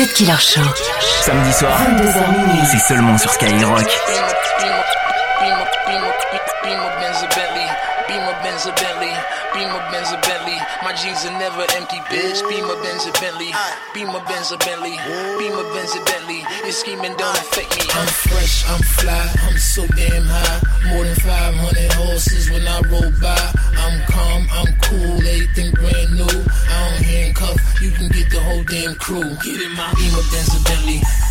Cut Killer Show. Samedi soir, 22h minuit. c'est seulement sur Skyrock. My jeans are never empty, bitch. Beamer Benz a Bentley. Beamer Benz a Bentley. Beamer Benz a Bentley. Your scheming don't affect me. I'm fresh, I'm fly, I'm so damn high. More than 500 horses when I roll by. I'm calm, I'm damn crew. Get in my Beamer Benz a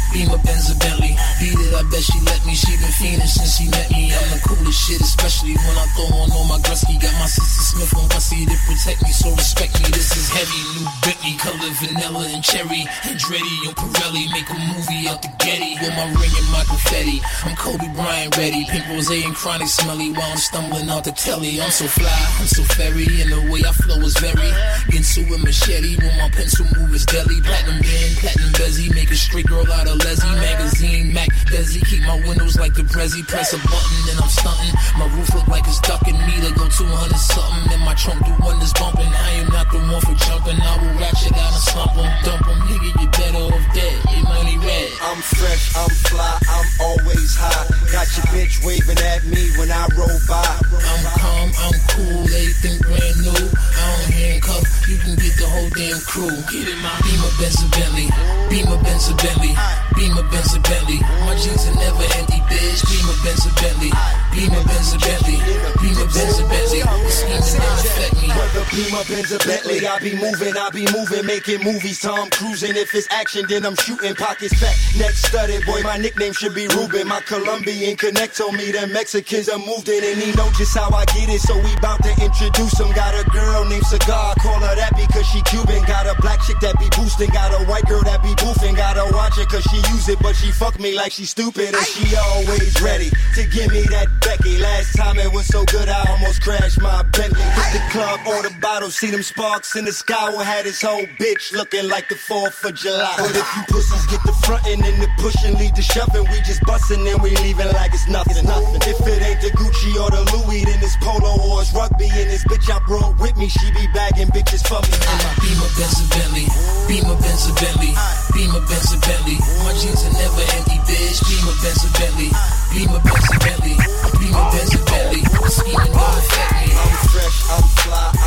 Bentley. Beamer Benz a Bentley. Beat it, I bet she let me. She been fiending since she met me. I'm the coolest shit, especially when I throw on all my Gretzky. Got my sister Smith on Bussy to protect me, so respect me. This is heavy, new Bentley, color vanilla and cherry. Andretti and Pirelli make a movie out the Getty with my ring and my confetti. I'm Kobe Bryant ready, pink rose and chronic smelly while I'm stumbling out the telly. I'm so fly, I'm so fairy, and the way I flow is very. Into a machete when my pencil move is deadly. Platinum band, platinum bezzy, make a straight girl out of Leslie magazine. Mac Desi, keep my windows like the Prezi. Press a button and I'm stunting. My roof look like it's ducking me to go 200 something. And my trunk do wonders bumping. I am not the one for jumping. I will ratchet out and slump 'em, dump 'em. Nigga, you better off dead. Your money red. I'm fresh, I'm fly, I'm always high. Got your bitch waving at me when I roll by. I'm calm, I'm cool, everything brand new. I don't handcuff, you can get the whole damn crew. Get in my Beamer Benz Bentley, Beamer Benz Bentley, Beamer Benz a Bentley. My jeans are never empty, bitch. Beamer Benz a Bentley, Beamer Benz a Bentley, Beamer Benz a Bentley. The scheming don't affect me. Whether Beamer, Benz, or Bentley, I be moving, I be moving, making movies. Tom cruising. If it's action, then I'm shooting. Pockets back, neck studded. Boy, my nickname should be Ruben. My Colombian connect told me the Mexicans are moved in, and he know just how I get it. So we bout to introduce him. Got a girl named Cigar, call her that because she Cuban. Got a black chick that be boosting. Got a white girl that be boofing. Gotta watch it cause she use it, but she fuck me like she stupid. And she always ready to give me that Becky. Last time it was so good, I almost crashed my Bentley. Hit the club, order bottle, see them sparks in the sky. We had his whole bitch looking like the 4th of July. But if you pussies get the frontin' and the pushing, lead the shoving, we just bustin' and we leaving like it's nothing. nothing. If it ain't the Gucci or the Louis, then it's polo or it's rugby. And this bitch I brought with me, she be bagging bitches for me. Beamer Benz Bentley, Beamer Benz Bentley, Beamer Benz a Bentley. My jeans are never empty, bitch. Beamer Benz a Bentley, Beamer Benz a Bentley, Beamer Benz a Bentley. Scheming don't. I'm fresh, I'm fly,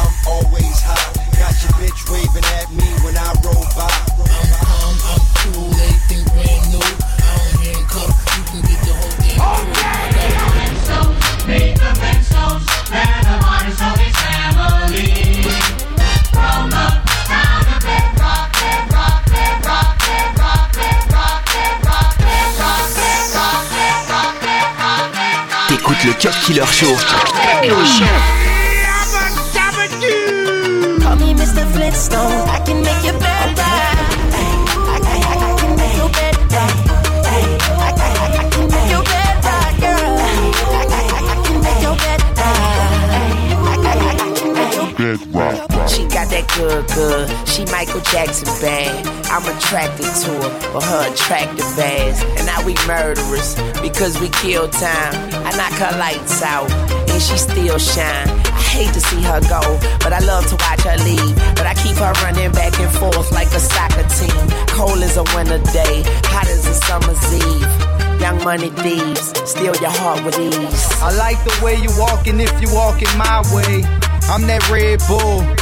T'écoutes le Cut Killer Show. Call me Mr. Flintstone. I can make you better. I, I, I, I can make you better. I, I, I, I can make you better, girl. I, I, I, I can make you better. I, I, I, I can make you better. She got that good, good. She Michael Jackson bad. I'm attracted to her for her attractive ass. And now we murderers because we kill time. I knock her lights out and she still shine. I hate to see her go, but I love to watch her leave. But I keep her running back and forth like a soccer team. Cold as a winter day, hot as a summer's eve. Young money thieves, steal your heart with ease. I like the way you walking if you walking my way. I'm that Red Bull.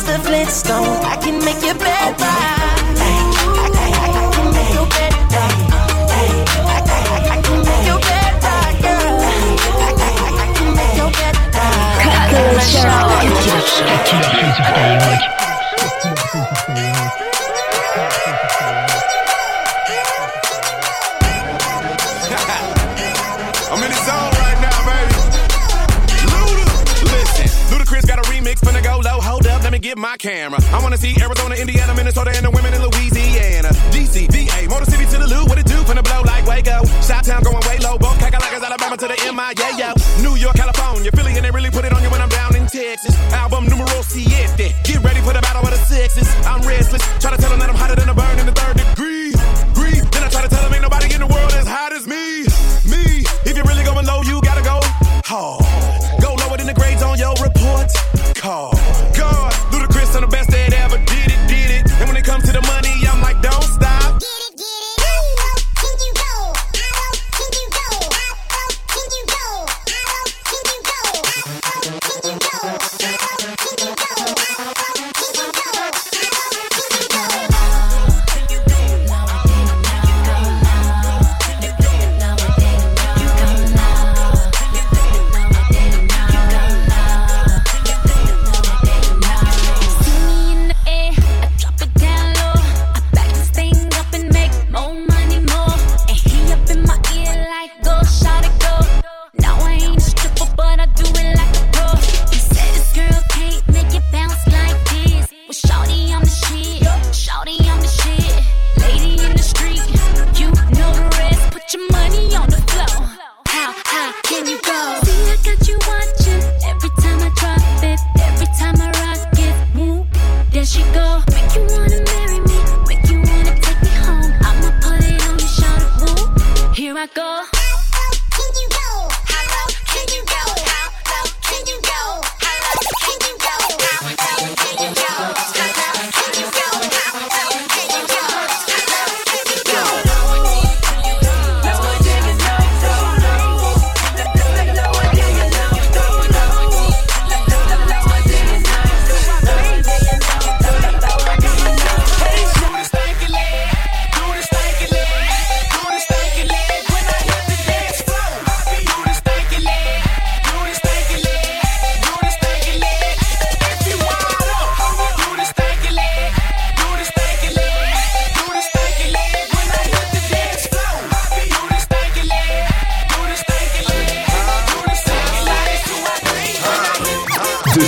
Mr. Flintstone. I can make you better. I, I, I, get my camera. I wanna see Arizona, Indiana, Minnesota, and the women in Louisiana. DC, VA, Motor City to the Lou, what it do? Finna blow like Waco. Shot Town going way low, both Cacalacas, Alabama to the MI, yeah, yo. New York, California, Philly, and they really put it on you when I'm down in Texas. Album numero siete. Get ready for the battle of the sexes. I'm restless, try to tell them that I'm hotter than a burn in the third degree.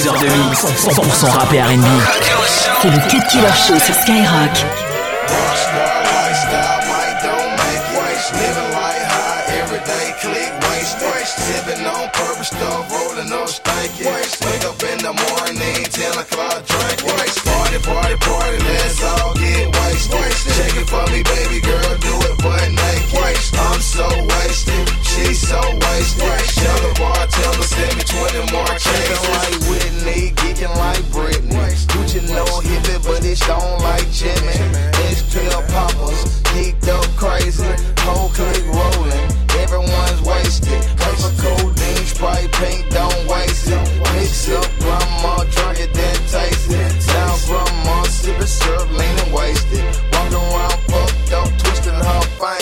2 heures de mix, 100% rap et R&B. C'est le Cut Killer Show sur Skyrock. On stank. Up in the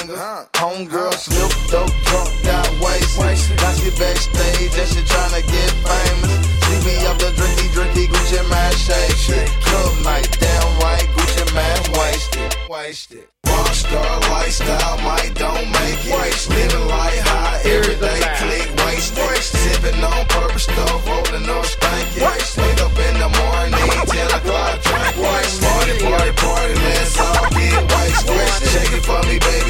her finger. Homegirl slipped up, drunk, got wasted. Now she backstage and she tryna get famous. See me up the drinky, drinky, Gucci Mane shake shit. Club night, damn right, Gucci Mane wasted. Wasted. Rockstar lifestyle might don't make it. Waste. Living like high, everyday click wasted. Sipping on purpose stuff, rolling up stanky. Wake up in the morning, 10 o'clock drink. Waste. Party, party, party, let's all get wasted. Shake it for me, baby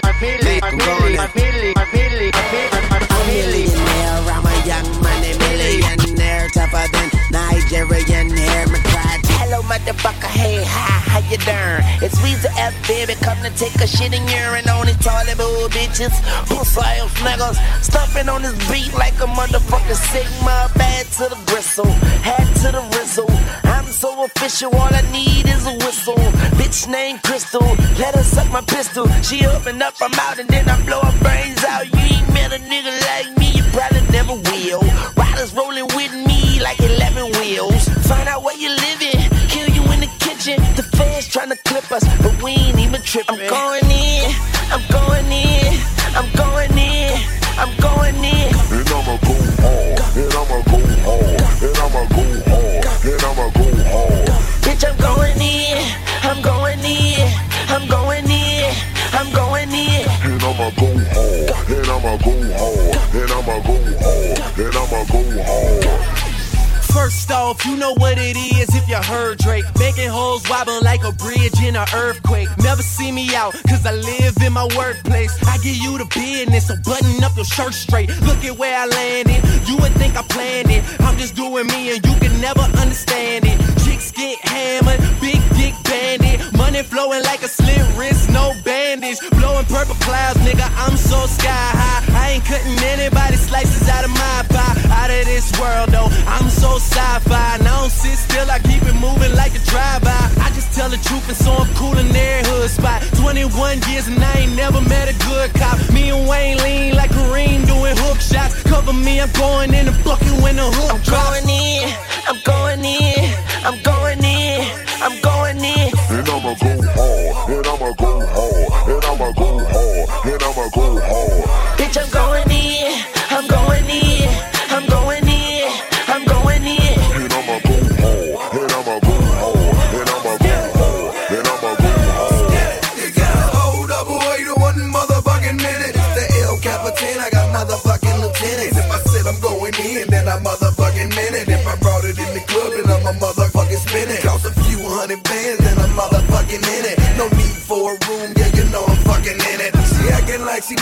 You? It's Weezy F, baby, come to take a shit and urine on these toilet bowl bitches, pussy ass niggas, stumping on this beat like a motherfucking Sigma, bad to the gristle, hat to the rizzle. I'm so official, all I need is a whistle. Bitch named Crystal, let her suck my pistol. She open up, I'm out, and then I blow her brains out. You ain't met a nigga like us, but we ain't even tripping. I'm going in, I'm going in, I'm going in, I'm going in. And I'ma go hard, and I'ma go hard, and I'ma go hard, and I'ma go hard. Bitch, I'm going in, I'm going in, I'm going in, I'm going in. And I'ma go hard, and I'ma go hard, and I'ma go hard, and I'ma go hard. First off, you know what it is if you heard Drake. Making holes wobble like a bridge in an earthquake. Never see me out, cause I live in my workplace. I give you the business, so button up your shirt straight. Look at where I landed. You would think I planned it. I'm just doing me and you can never understand it. Chicks get hammered, big dick bandit. Money flowing like a slit wrist, no bandage. Blowing purple clouds, nigga, I'm so sky high. I ain't cutting anybody slices out of my pie. Out of this world, so sci-fi. And I don't sit still, I keep it moving like a drive-by. I just tell the truth and so I'm cool in their hood spot. 21 years and I ain't never met a good cop. Me and Wayne lean like Kareem doing hook shots. Cover me, I'm going in the bucket when the hook I'm going in, I'm going in, I'm going in, I'm going in. And I'ma go hard, and I'ma go hard,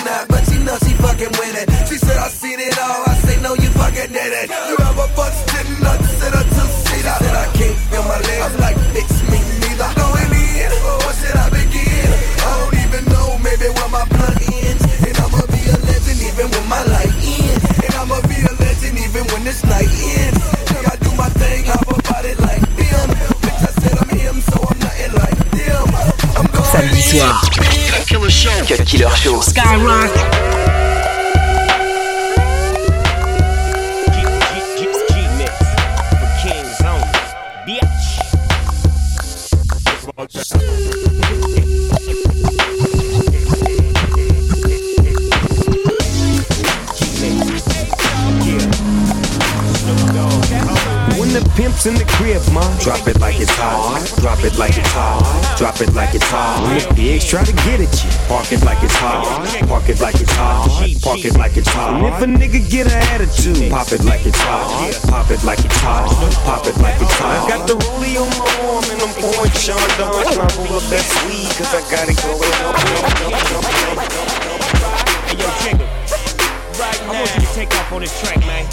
not, but she know she fucking with it. She said I seen it all, I say no, you fucking did it. You have ever fuck sitting up, sit her two seater? Said I can't feel my legs, I'm like, fix me neither. Going in, or oh, should I begin? I don't even know, maybe where my plug ends. And I'ma be a legend even when my light ends. And I'ma be a legend even when this night ends. I do my thing, hop about it like I'm going Samedi in. soir. Cut Killer Show. Skyrock. When in the crib, ma, drop it like it's hot. Drop it like it's hot. Drop it like it's hot. When the pigs try to get at you, park it like it's hot. Park it like it's hot. Park it like it's hot. And if a nigga get an attitude, pop it like it's hot. Pop it like it's hot. Pop it like it's hot. I got the rollie on my arm and I'm pouring Sean Dog. And I roll up that sleeve cause I got it going on. Hey, yo, Jigga. Right now. I want you to take off on this track, man.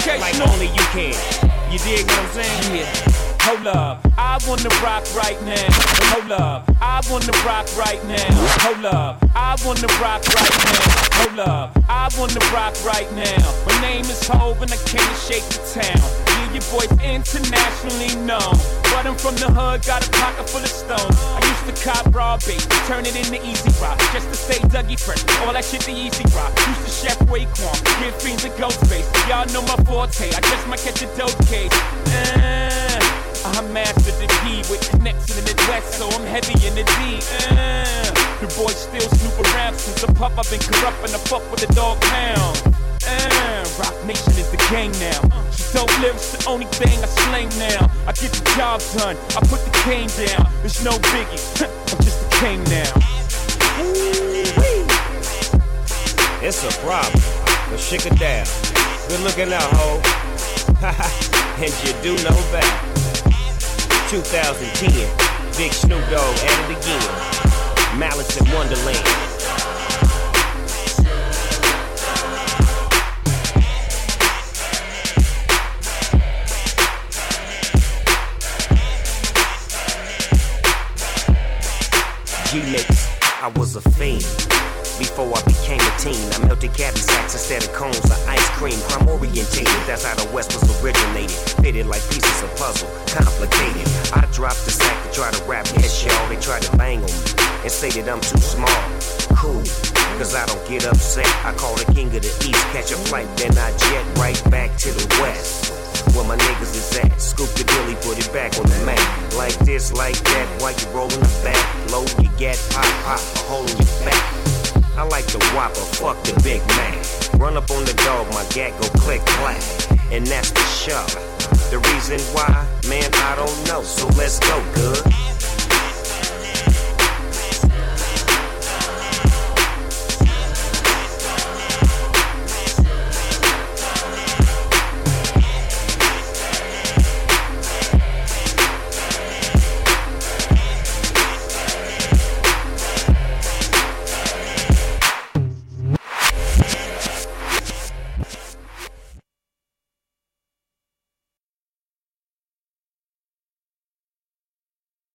Okay, like only you can. You dig what I'm saying? Yeah. Hold up, I wanna rock right now. Hold up, I wanna rock right now. Hold up, I wanna rock right now. Hold up, I wanna rock right now. My name is Hov and I came to shake the town. Your boy's internationally known. But I'm from the hood, got a pocket full of stones. I used to cop raw bait, turn it into easy rock. Just to stay Dougie fresh, all that shit the easy rock. Used to chef Raekwon, give fiends a ghost face. Y'all know my forte, I just might catch a dope case. Uh, I mastered the D with connection in the West, so I'm heavy in the D. Uh, the boys still snoop around since a pup. I've been corrupt and fuck with the dog pound. Uh, Roc Nation is the gang now. So dope lyrics, the only thing I slang now. I get the job done, I put the cane down. There's no biggie, I'm just a king now. It's a problem, but shake it down. Good looking out, ho. and you do know that. 2010, Big Snoop Dogg at it again. Malice in Wonderland. Fiend. Before I became a teen, I melted caddy sacks instead of cones of ice cream. Crime orientated, that's how the West was originated. Fitted like pieces of puzzle, complicated. I dropped the sack to try to rap yes, y'all. They tried to bang on me and say that I'm too small. Cool, cause I don't get upset. I call the king of the east, catch a flight, then I jet right back to the west. Where my niggas is at. Scoop the dilly, put it back on the mat. Like this, like that, while you rollin' the back. Load your gat, pop, pop, a hole in your back. I like the Whopper, fuck the Big Mac. Run up on the dog, my gat go click clack, and that's the show. The reason why, man, I don't know. So let's go, good.